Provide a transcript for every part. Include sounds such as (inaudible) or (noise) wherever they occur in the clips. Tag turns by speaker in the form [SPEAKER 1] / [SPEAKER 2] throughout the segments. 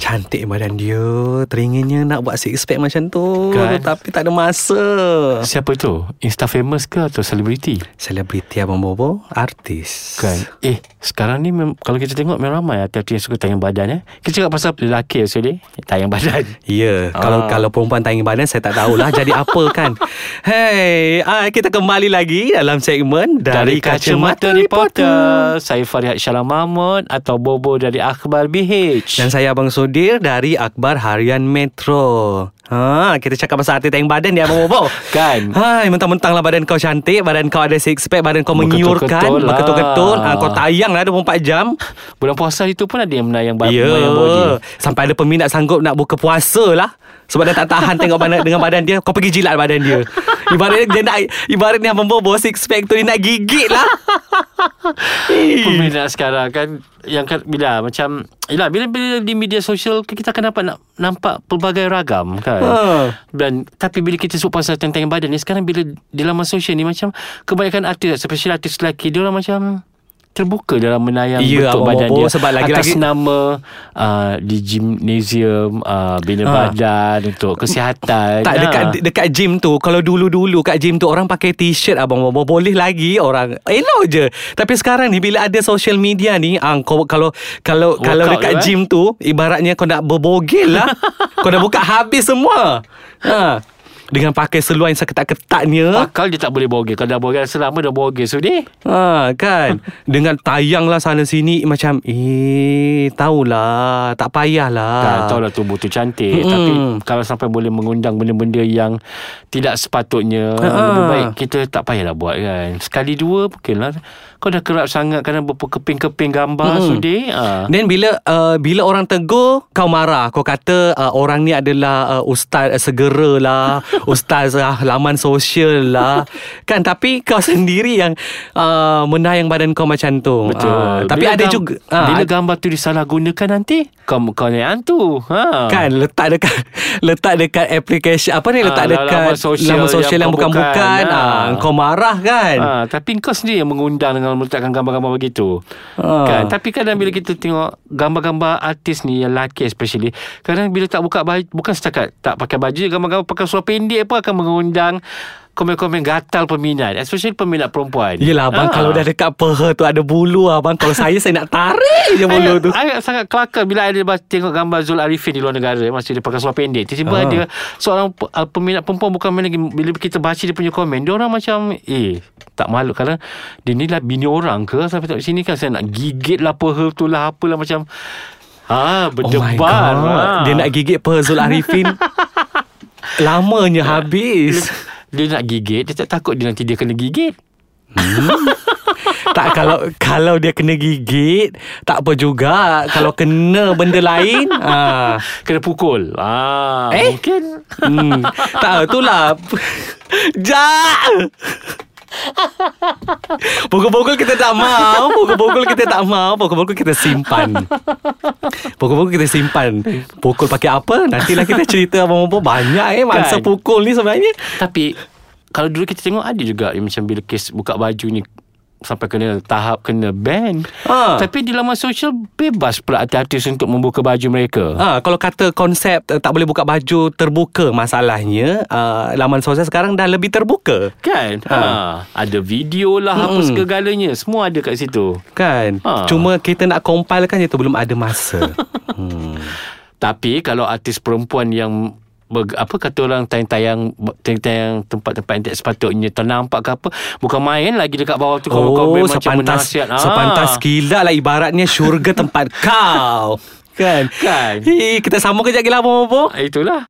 [SPEAKER 1] Cantik badan dia Teringinnya nak buat six pack macam tu
[SPEAKER 2] Kan?
[SPEAKER 1] Tapi tak ada masa
[SPEAKER 2] Siapa tu? Insta famous ke atau selebriti?
[SPEAKER 1] Selebriti Abang Bobo Artis
[SPEAKER 2] Kan Eh sekarang ni mem- Kalau kita tengok Memang ramai artis yang suka tayang badan eh. Kita cakap pasal lelaki Actually Tayang badan (laughs)
[SPEAKER 1] Ya,
[SPEAKER 2] Ah.
[SPEAKER 1] kalau kalau perempuan tayang badan saya tak tahulah jadi apa kan. (laughs) Hey, ah, kita kembali lagi dalam segmen dari,
[SPEAKER 2] Kacamata Reporter Saya Farihat Syalam Mahmud Atau Bobo dari Akhbar BH
[SPEAKER 1] Dan saya Abang Sudir dari Akhbar Harian Metro. Ha, kita cakap pasal artis tayang badan dia Bobo. (laughs)
[SPEAKER 2] Kan
[SPEAKER 1] Hai, mentang-mentang lah badan kau cantik, badan kau ada six pack, badan kau mengiurkan,
[SPEAKER 2] Berketul-ketul lah.
[SPEAKER 1] berketul-ketul. Ha, kau tayang lah 24 jam.
[SPEAKER 2] Bulan puasa itu pun ada yang menayang, ba-
[SPEAKER 1] Ya,
[SPEAKER 2] menayang body
[SPEAKER 1] sampai ada peminat sanggup nak buka puasa lah. Sebab dia tak tahan tengok badan, dengan badan dia Kau pergi jilat badan dia Ibaratnya dia nak Ibaratnya Bobo Six pack tu Dia nak gigit lah.
[SPEAKER 2] Peminat sekarang kan Yang kan Bila macam Yelah bila, bila di media sosial Kita akan dapat nak, Nampak pelbagai ragam kan
[SPEAKER 1] Ha.
[SPEAKER 2] Dan Tapi bila kita sebut pasal Tentang badan ni Sekarang bila Di laman sosial ni Macam Kebanyakan artis Especially artis lelaki Dia orang macam Terbuka dalam menayang
[SPEAKER 1] Ya,
[SPEAKER 2] bentuk
[SPEAKER 1] Abang
[SPEAKER 2] badan dia
[SPEAKER 1] sebab lagi-lagi-
[SPEAKER 2] Atas nama uh, Di gymnasium uh, Bina
[SPEAKER 1] Ha.
[SPEAKER 2] badan Untuk kesihatan
[SPEAKER 1] Tak
[SPEAKER 2] Ha.
[SPEAKER 1] dekat dekat gym tu Kalau dulu-dulu kat gym tu Orang pakai t-shirt Abang Bobo Boleh lagi orang Elok je Tapi sekarang ni Bila ada social media ni ah, kau, Kalau kalau
[SPEAKER 2] Workout
[SPEAKER 1] kalau dekat
[SPEAKER 2] eh?
[SPEAKER 1] gym tu Ibaratnya kau nak berbogel lah (laughs) Kau dah buka habis semua ha. Dengan pakai seluar yang seketat-ketatnya.
[SPEAKER 2] Pakal dia tak boleh bogel Kalau dah bogel Selama dah bogel Sudi.
[SPEAKER 1] Ha kan? (laughs) Dengan tayang lah sana sini Macam Eh Tahulah Tak payahlah.
[SPEAKER 2] Kan, tahu lah tubuh tu cantik.
[SPEAKER 1] Mm-mm.
[SPEAKER 2] Tapi kalau sampai boleh mengundang benda-benda yang Tidak sepatutnya
[SPEAKER 1] Ha.
[SPEAKER 2] Lebih baik kita tak payahlah buat kan? Sekali dua mungkin lah. Kau dah kerap sangat Kerana berkeping-keping gambar
[SPEAKER 1] Mm-mm.
[SPEAKER 2] Sudi. Ha.
[SPEAKER 1] Then bila uh, bila orang tegur kau marah. Kau kata uh, orang ni adalah uh, ustaz uh, segera lah (laughs) ustaz uh, laman sosial lah (laughs) kan tapi kau sendiri yang uh, menayang badan kau macam tu
[SPEAKER 2] Betul
[SPEAKER 1] Ah, tapi
[SPEAKER 2] Bila
[SPEAKER 1] ada
[SPEAKER 2] gam-
[SPEAKER 1] juga ah,
[SPEAKER 2] Bila
[SPEAKER 1] ad-
[SPEAKER 2] gambar tu disalahgunakan nanti Kau kau ni hantu ha.
[SPEAKER 1] kan letak dekat (laughs) letak dekat application apa ni letak
[SPEAKER 2] Ah,
[SPEAKER 1] dekat
[SPEAKER 2] laman sosial
[SPEAKER 1] laman sosial
[SPEAKER 2] yang
[SPEAKER 1] yang bukan-bukan ah,
[SPEAKER 2] Ah.
[SPEAKER 1] kau marah kan
[SPEAKER 2] Ha, tapi kau sendiri yang mengundang dengan meletakkan gambar-gambar begitu.
[SPEAKER 1] Ha.
[SPEAKER 2] Kan? Tapi kadang bila kita tengok gambar-gambar artis ni yang lelaki especially, kadang bila tak buka baju bukan setakat tak pakai baju, gambar-gambar pakai seluar pendek pun akan mengundang komen-komen gatal peminat, especially peminat perempuan.
[SPEAKER 1] Yelah abang
[SPEAKER 2] Ah.
[SPEAKER 1] Kalau dah dekat peha tu Ada bulu abang Kalau saya saya nak tarik je bulu tu
[SPEAKER 2] agak sangat kelakar bila ada tengok gambar Zul Arifin di luar negara masa dia pakai seluar pendek. Tiba-tiba
[SPEAKER 1] Ah.
[SPEAKER 2] ada seorang uh, peminat perempuan bukan main lagi bila kita baca dia punya komen, dia orang macam eh tak malu kerana dia ni lah bini orang ke sampai tak sini kan saya nak gigit lah peha tu lah apalah macam
[SPEAKER 1] Oh
[SPEAKER 2] ha berdebar.
[SPEAKER 1] God.
[SPEAKER 2] ha.
[SPEAKER 1] Dia nak gigit peha Zul Arifin (laughs) Lamanya habis.
[SPEAKER 2] dia nak gigit Dia tak takut dia nanti dia kena gigit. (laughs)
[SPEAKER 1] Tak kalau kalau dia kena gigit Tak apa juga. Kalau kena benda lain ah.
[SPEAKER 2] Kena pukul. Ah,
[SPEAKER 1] Eh?
[SPEAKER 2] Mungkin.
[SPEAKER 1] Hmm. Tak itulah. (laughs) Jak Pukul-pukul kita tak mau Pukul-pukul kita tak mau Pukul-pukul kita simpan. Pukul-pukul kita simpan. Pukul pakai apa? Nantilah kita cerita Abang-abang Banyak eh Mangsa
[SPEAKER 2] Kan?
[SPEAKER 1] pukul ni sebenarnya.
[SPEAKER 2] Tapi Kalau dulu kita tengok Ada juga yang Macam bila kes buka baju ni Sampai kena tahap Kena ban
[SPEAKER 1] Ha.
[SPEAKER 2] Tapi di laman sosial Bebas pula artis Untuk membuka baju mereka
[SPEAKER 1] Ha, kalau kata konsep uh, tak boleh buka baju terbuka masalahnya uh, laman sosial sekarang dah lebih terbuka
[SPEAKER 2] Kan ha.
[SPEAKER 1] Ha.
[SPEAKER 2] Ada video lah Apa
[SPEAKER 1] Mm-mm.
[SPEAKER 2] segalanya Semua ada kat situ
[SPEAKER 1] kan
[SPEAKER 2] Ha.
[SPEAKER 1] cuma kita nak compile kan itu belum ada masa (laughs) hmm.
[SPEAKER 2] Tapi kalau artis perempuan yang apa kata orang tayang-tayang tayang-tayang tempat-tempat yang tak sepatutnya ternampak ke apa bukan main lagi dekat bawah tu komen-komen
[SPEAKER 1] Oh
[SPEAKER 2] macam menasihat
[SPEAKER 1] sepantas kilat lah ibaratnya syurga tempat (laughs) kau kan
[SPEAKER 2] Kan?
[SPEAKER 1] Hi, kita sambung kejap lah Bobo
[SPEAKER 2] Ah, itulah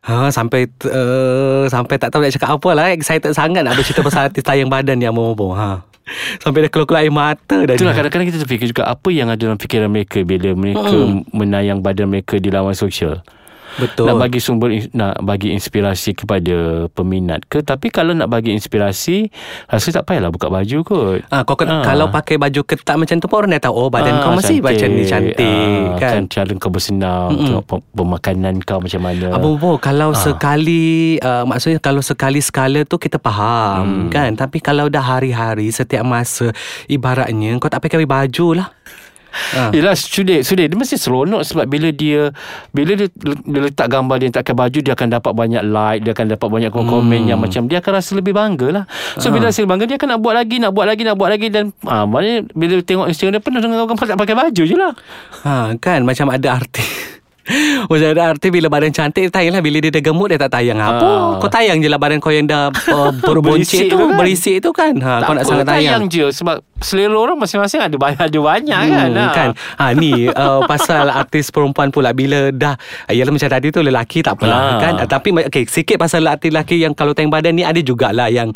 [SPEAKER 1] Ha, sampai uh, sampai tak tahu nak cakap apa lah excited sangat nak bercerita pasal (laughs) artis tayang badan yang Bobo ha. Sampai dah keluar-keluar air mata dah
[SPEAKER 2] Itulah
[SPEAKER 1] dia.
[SPEAKER 2] kadang-kadang kita terfikir juga apa yang ada dalam fikiran mereka bila mereka
[SPEAKER 1] Hmm.
[SPEAKER 2] menayang badan mereka di laman sosial.
[SPEAKER 1] Betul.
[SPEAKER 2] Nak bagi sumber nak bagi inspirasi kepada peminat ke tapi kalau nak bagi inspirasi rasa tak payahlah buka baju kot.
[SPEAKER 1] Ah, kau
[SPEAKER 2] Ah.
[SPEAKER 1] kalau pakai baju ketat macam tu pun orang dah tahu oh badan
[SPEAKER 2] Ah,
[SPEAKER 1] kau masih macam ni cantik
[SPEAKER 2] Ah,
[SPEAKER 1] kan.
[SPEAKER 2] Cara kau bersenam, tengok pemakanan kau macam mana.
[SPEAKER 1] Bo, kalau
[SPEAKER 2] Ah.
[SPEAKER 1] sekali uh, maksudnya kalau sekali sekala tu kita faham
[SPEAKER 2] Hmm.
[SPEAKER 1] kan tapi kalau dah hari-hari setiap masa ibaratnya kau tak pakai baju lah. Ha. (laughs)
[SPEAKER 2] Yelah sudah sudah dia mesti seronok sebab bila dia bila dia, dia letak gambar dia tak pakai baju dia akan dapat banyak like dia akan dapat banyak komen
[SPEAKER 1] Hmm.
[SPEAKER 2] yang macam dia akan rasa lebih bangga lah. So bila rasa bangga dia akan nak buat lagi nak buat lagi nak buat lagi dan ah maknanya bila tengok Instagram dia penuh dengan gambar tak pakai baju je lah.
[SPEAKER 1] Ha kan? Macam ada artis. (laughs) Macam ada artis bila badan cantik Tayanglah. Bila dia dah gemuk Dia tak tayang. Apa?
[SPEAKER 2] Ah.
[SPEAKER 1] Kau tayang je lah badan kau yang dah (laughs) uh, Berboncit
[SPEAKER 2] Berisik
[SPEAKER 1] tu
[SPEAKER 2] kan?
[SPEAKER 1] Berisik tu kan? Ha,
[SPEAKER 2] tak
[SPEAKER 1] Kau nak sangat tayang
[SPEAKER 2] je sebab selera orang masing-masing ada banyak (laughs) ada banyak kan
[SPEAKER 1] Hmm,
[SPEAKER 2] ah.
[SPEAKER 1] kan ha, Ni uh, (laughs) pasal artis perempuan pula Bila dah Yalah macam tadi tu Lelaki tak apalah
[SPEAKER 2] Ah.
[SPEAKER 1] kan uh, Tapi okay, sikit pasal artis lelaki Yang kalau tayang badan ni Ada jugalah yang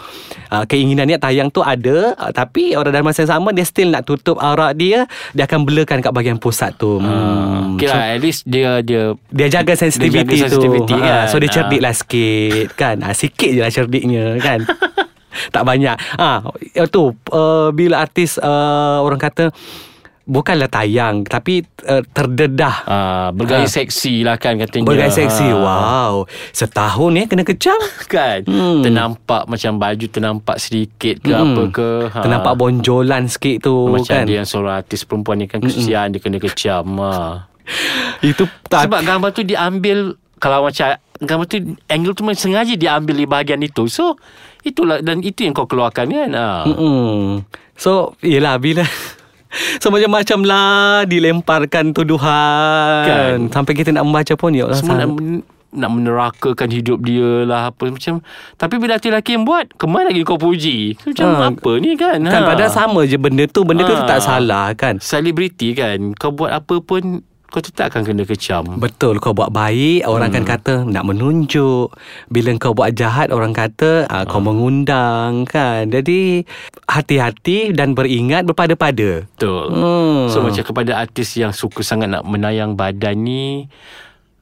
[SPEAKER 1] uh, Keinginan dia tayang tu ada uh, Tapi orang dalam masa yang sama Dia still nak tutup aurat dia Dia akan blurkan kat bahagian pusat tu hmm.
[SPEAKER 2] Okay lah, at least dia dia
[SPEAKER 1] Dia jaga sensitivity
[SPEAKER 2] Dia jaga
[SPEAKER 1] tu
[SPEAKER 2] sensitivity
[SPEAKER 1] ha,
[SPEAKER 2] kan.
[SPEAKER 1] So dia cerdik
[SPEAKER 2] Ah.
[SPEAKER 1] lah sikit kan ha, Sikit je lah cerdiknya kan (laughs) Tak banyak ha, Tu uh, Bila artis uh, Orang kata Bukanlah tayang Tapi uh, terdedah
[SPEAKER 2] ah, bergaya
[SPEAKER 1] Ah.
[SPEAKER 2] seksi lah kan katanya
[SPEAKER 1] Bergaya seksi
[SPEAKER 2] Ah.
[SPEAKER 1] Wow Setahun ya Kena kecam (laughs)
[SPEAKER 2] kan
[SPEAKER 1] Hmm.
[SPEAKER 2] ternampak macam baju ternampak sedikit ke
[SPEAKER 1] Hmm.
[SPEAKER 2] apa ke ha.
[SPEAKER 1] Ternampak bonjolan sikit tu
[SPEAKER 2] macam
[SPEAKER 1] kan
[SPEAKER 2] dia yang seorang artis perempuan ni kan kesian dia kena kecam ha. (laughs)
[SPEAKER 1] Itu tak
[SPEAKER 2] sebab gambar tu diambil kalau macam gambar tu angle tu sengaja diambil di bahagian itu. So itulah dan itu yang kau keluarkan kan? Ha.
[SPEAKER 1] Mm-mm. So Yelah bila (laughs) So macam-macam lah Dilemparkan tuduhan.
[SPEAKER 2] Kan.
[SPEAKER 1] Sampai kita nak membaca pun Ya Allah
[SPEAKER 2] semua nak, men- nak menerakakan hidup dia lah apa macam. Tapi bila lelaki yang buat kemana lagi kau puji? Macam
[SPEAKER 1] Ha.
[SPEAKER 2] apa ni kan?
[SPEAKER 1] Kan padahal sama je benda tu. Benda tu
[SPEAKER 2] Ha.
[SPEAKER 1] tak salah kan?
[SPEAKER 2] Selebriti kan? Kau buat apa pun kau tetap akan kena kecam
[SPEAKER 1] Betul kau buat baik Orang
[SPEAKER 2] Hmm.
[SPEAKER 1] kan kata Nak menunjuk Bila kau buat jahat Orang kata ah, Kau mengundang kan Jadi Hati-hati Dan beringat Berpada-pada
[SPEAKER 2] Betul.
[SPEAKER 1] Hmm.
[SPEAKER 2] So macam kepada artis yang suka sangat nak menayang badan ni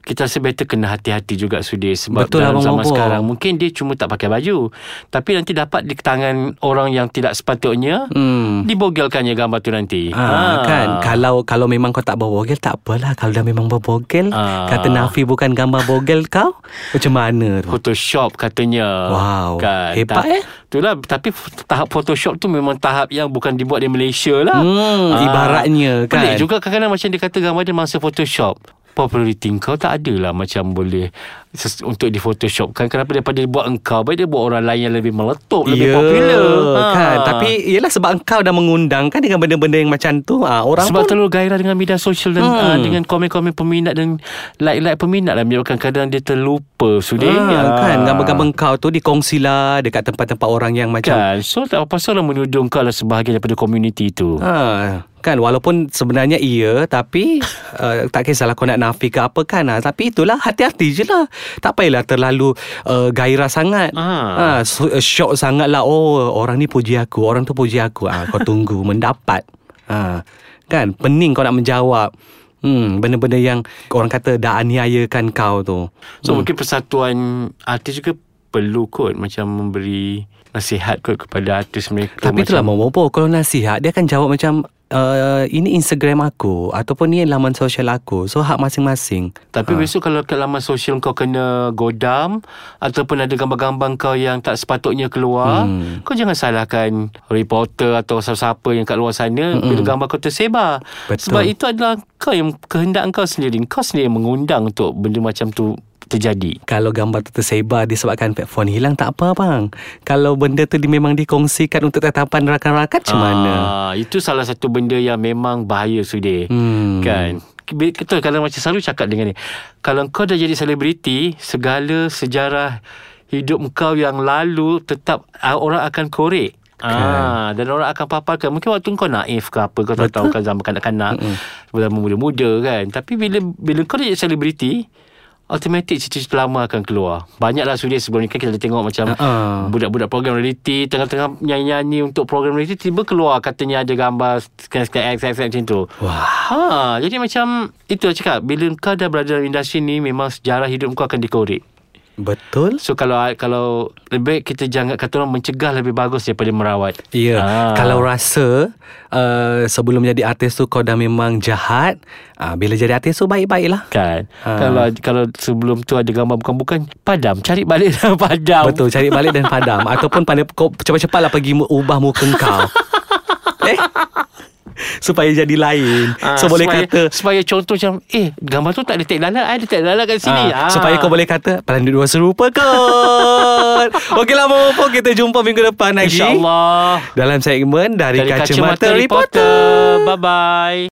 [SPEAKER 2] kita rasa better kena hati-hati juga Sudi sebab
[SPEAKER 1] Betul,
[SPEAKER 2] dalam
[SPEAKER 1] Abang
[SPEAKER 2] zaman
[SPEAKER 1] Bobo.
[SPEAKER 2] sekarang mungkin dia cuma tak pakai baju tapi nanti dapat di tangan orang yang tidak sepatutnya
[SPEAKER 1] Hmm
[SPEAKER 2] dibogelkannya gambar tu nanti.
[SPEAKER 1] Ha, kan kalau kalau memang kau tak berbogel tak apalah kalau dah memang berbogel
[SPEAKER 2] Ah.
[SPEAKER 1] kata Nafi bukan gambar bogel kau macam mana tu
[SPEAKER 2] Photoshop katanya.
[SPEAKER 1] Wow,
[SPEAKER 2] Kan.
[SPEAKER 1] hebat, eh?
[SPEAKER 2] Itulah tapi tahap Photoshop tu memang tahap yang bukan dibuat di Malaysia lah.
[SPEAKER 1] Hmm, ibaratnya, kan?
[SPEAKER 2] Pelik juga kadang-kadang macam dia kata gambar dia masa Photoshop. Populariti kau? Tak ada lah macam boleh ses- untuk di Photoshop kan kenapa daripada dia buat engkau? Baik dia buat orang lain yang lebih meletup lebih
[SPEAKER 1] Ya,
[SPEAKER 2] popular. Ha.
[SPEAKER 1] kan? Tapi yelah sebab engkau dah mengundang kan dengan benda-benda yang macam tu ah orang
[SPEAKER 2] sebab
[SPEAKER 1] pun
[SPEAKER 2] terlalu gairah dengan media sosial dan
[SPEAKER 1] Hmm.
[SPEAKER 2] uh, dengan komen-komen peminat dan like-like peminat lah menyebabkan kadang dia terlupa sudah
[SPEAKER 1] Ah, kan? Gambar-gambar kau tu dikongsilah dekat tempat-tempat orang yang macam
[SPEAKER 2] kan? So tak apa pasal lah menuduh kau lah sebahagian daripada komuniti itu
[SPEAKER 1] Ha, kan walaupun sebenarnya iya tapi uh, (laughs) tak kisahlah kau nak nafi ke apa kan ha, tapi itulah hati-hati je lah tak payahlah terlalu uh, gairah sangat.
[SPEAKER 2] Ah.
[SPEAKER 1] so, uh, shock sangat lah oh orang ni puji aku orang tu puji aku ha, kau tunggu (laughs) mendapat ha, kan pening kau nak menjawab Hmm, benda-benda yang orang kata dah aniayakan kau tu.
[SPEAKER 2] So hmm. mungkin persatuan artis juga perlu kot macam memberi nasihat kot kepada artis mereka
[SPEAKER 1] Tapi itulah
[SPEAKER 2] macam,
[SPEAKER 1] mau Bobo Kalau nasihat Dia akan jawab macam uh, Ini Instagram aku Ataupun ni laman sosial aku So hak masing-masing
[SPEAKER 2] Tapi ha. besok kalau kat laman sosial kau kena godam Ataupun ada gambar-gambar kau yang tak sepatutnya keluar
[SPEAKER 1] Hmm.
[SPEAKER 2] Kau jangan salahkan reporter atau siapa-siapa yang kat luar sana Bila gambar kau tersebar
[SPEAKER 1] Betul.
[SPEAKER 2] Sebab itu adalah kau yang kehendak kau sendiri Kau sendiri yang mengundang untuk benda macam tu terjadi.
[SPEAKER 1] Kalau gambar tu tersebar Disebabkan phone hilang Tak apa bang. Kalau benda tu di, memang dikongsikan Untuk tetapan rakan-rakan Macam mana?
[SPEAKER 2] Ah, Itu salah satu benda yang memang bahaya Sudir
[SPEAKER 1] Hmm.
[SPEAKER 2] Kan? Betul kalau macam selalu cakap dengan ni. Kalau kau dah jadi selebriti Segala sejarah Hidup kau yang lalu Tetap ah, orang akan korek. Ah, dan orang akan paparkan. Mungkin waktu kau naif ke apa Kau tak tahu kan zaman kanak-kanak. Zaman muda-muda kan? Tapi bila bila kau jadi selebriti Automatik cerita-cerita lama akan keluar Banyaklah suria sebelum ni kan Kita tengok macam
[SPEAKER 1] Uh-uh.
[SPEAKER 2] Budak-budak program reality Tengah-tengah nyanyi-nyanyi Untuk program reality Tiba keluar katanya ada gambar Sekian-sekian X, X, X macam tu
[SPEAKER 1] Wah.
[SPEAKER 2] Ha, jadi macam Itu lah cakap Bila kau dah berada dalam industri ni Memang sejarah hidup kau akan dikorek
[SPEAKER 1] Betul.
[SPEAKER 2] So kalau kalau lebih kita jangan kata orang mencegah lebih bagus daripada merawat.
[SPEAKER 1] Ya,
[SPEAKER 2] Ah.
[SPEAKER 1] kalau rasa uh, sebelum jadi artis tu kau dah memang jahat, uh, bila jadi artis tu baik-baiklah.
[SPEAKER 2] Kan
[SPEAKER 1] Ha.
[SPEAKER 2] Kalau kalau sebelum tu ada gambar bukan-bukan Padam Cari balik dah (laughs) padam
[SPEAKER 1] Betul, cari balik dan padam ataupun pandai kau cepat-cepatlah pergi ubah muka kau. (laughs) eh? Supaya jadi lain.
[SPEAKER 2] Ah,
[SPEAKER 1] so boleh
[SPEAKER 2] supaya,
[SPEAKER 1] kata
[SPEAKER 2] Supaya contoh macam Eh gambar tu tak ada tek lalat Ada tek lalat kat sini.
[SPEAKER 1] Ah,
[SPEAKER 2] ah.
[SPEAKER 1] Supaya kau boleh kata Pelanduk dua serupa kot. (laughs) Okeylah Mopo Kita jumpa minggu depan lagi.
[SPEAKER 2] InsyaAllah.
[SPEAKER 1] Dalam segmen Dari,
[SPEAKER 2] Dari
[SPEAKER 1] Kacamata, Reporter.
[SPEAKER 2] Bye-bye